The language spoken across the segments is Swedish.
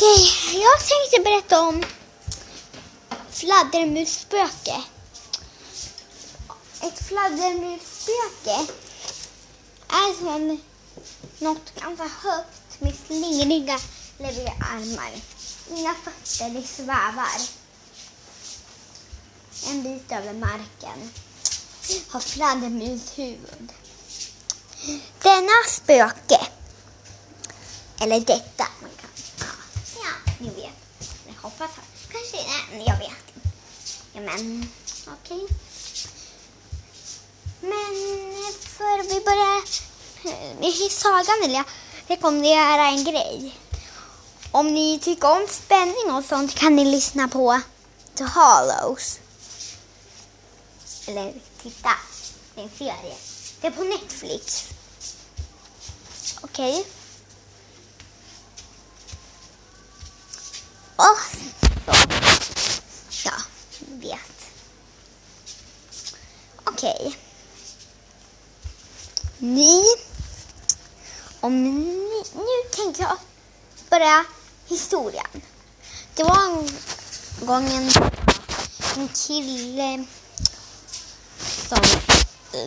Okej, jag tänkte berätta om fladdermusspöke. Ett fladdermusspöke är som något ganska högt med slingriga läbbiga armar. Mina fötter de svävar en bit över marken. Har fladdermushuvud. Denna spöke, eller detta, man kan, ja, ja ni vet. Jag hoppas att, kanske, nej, jag vet inte. Ja, men okej. Okay. Men för vi börjar eh, i sagan vill jag rekommendera en grej. Om ni tycker om spänning och sånt kan ni lyssna på The Hollows. Eller titta, det är en serie. Det är på Netflix. Okej. Okay. Och så. Ja, ni vet. Okej. Okay. Ni. Om ni, nu tänker jag börja historien. Det var en gång en, en kille som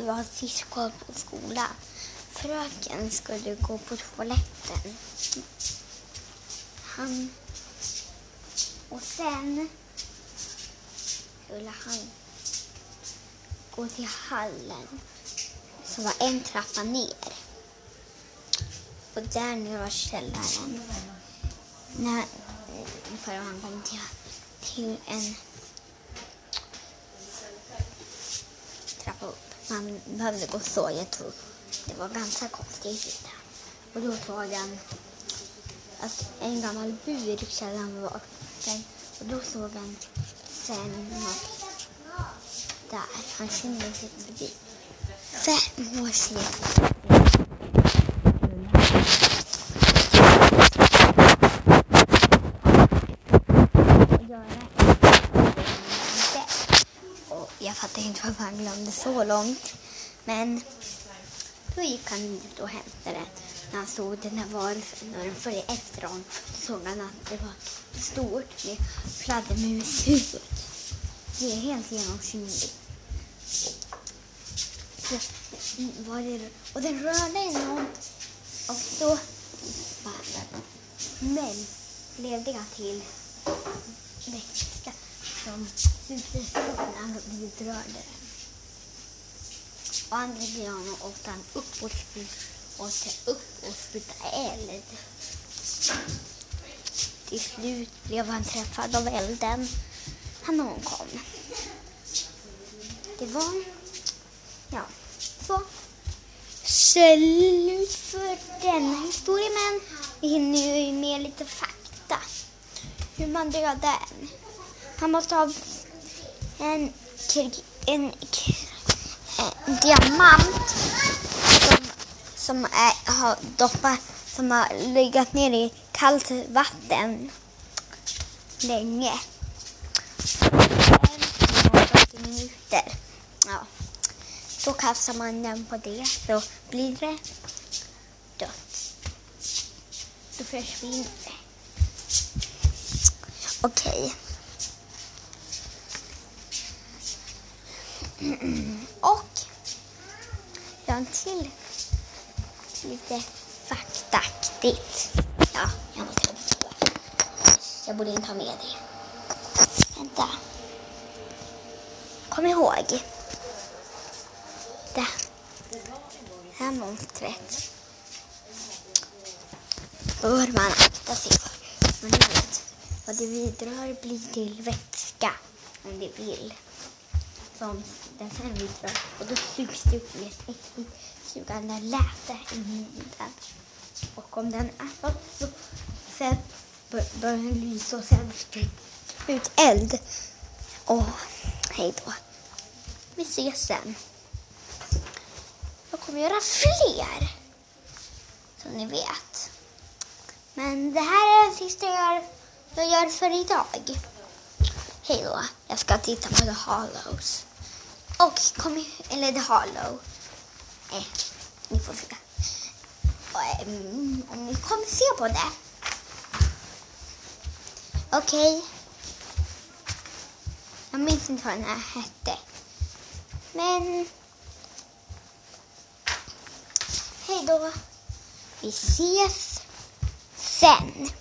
var sist kvar på skolan. Fröken skulle gå på toaletten. Han... Och sen skulle han gå till hallen som var en trappa ner. Och där nu var källaren. När, eh, för han kom till, till en trappa upp. Man behövde gå så, jag tror. Det var ganska konstigt. Och då såg han att en gammal bur i källaren var öppen. Och då såg han sen något där. Han känner sig förbi. Fem år sedan. jag fattar inte varför han glömde så långt. Men då gick han ut och hämtade den. När han såg den där varelsen och den följde efter honom såg han att det var stort med fladdermushuvud. Det är helt genomskinligt. Var det, och den rörde enormt och då men levde till vätska som superstora när han blivit rörde. Och andra granen åkte han upp och spydde upp och sprutade eld. Till slut blev han träffad av elden. Han omkom. Det var... Ja, så. Slut för denna historia, men vi hinner ju med lite fakta. Hur man dödar en. Han måste ha en, en, en diamant som, som är, har doppat, som har legat ner i kallt vatten länge. minuter. Då Så kastar man den på det så blir det dött. Då försvinner det. Okej. Okay. Och jag har en till lite faktaaktigt. Ja, jag måste ha det. Jag borde inte ha med det. Vänta. Kom ihåg. Det här monstret bör man akta sig för. Men du vet, vad det bidrar blir till vätska om det vill som den sen bidrar. och då sugs det upp med ett äckligt sugande läte i munnen. Och om den är så sen börjar den lysa och sen ut eld. Åh, hej då. Vi ses sen. Jag kommer göra fler. Som ni vet. Men det här är det sista jag gör, jag gör för idag. Hej då. Jag ska titta på The Hollows. Och kom eller The Hollow. Eh, ni får se. Och, um, om ni kommer se på det Okej. Jag minns inte vad den här hette. Men... Hej då. Vi ses sen.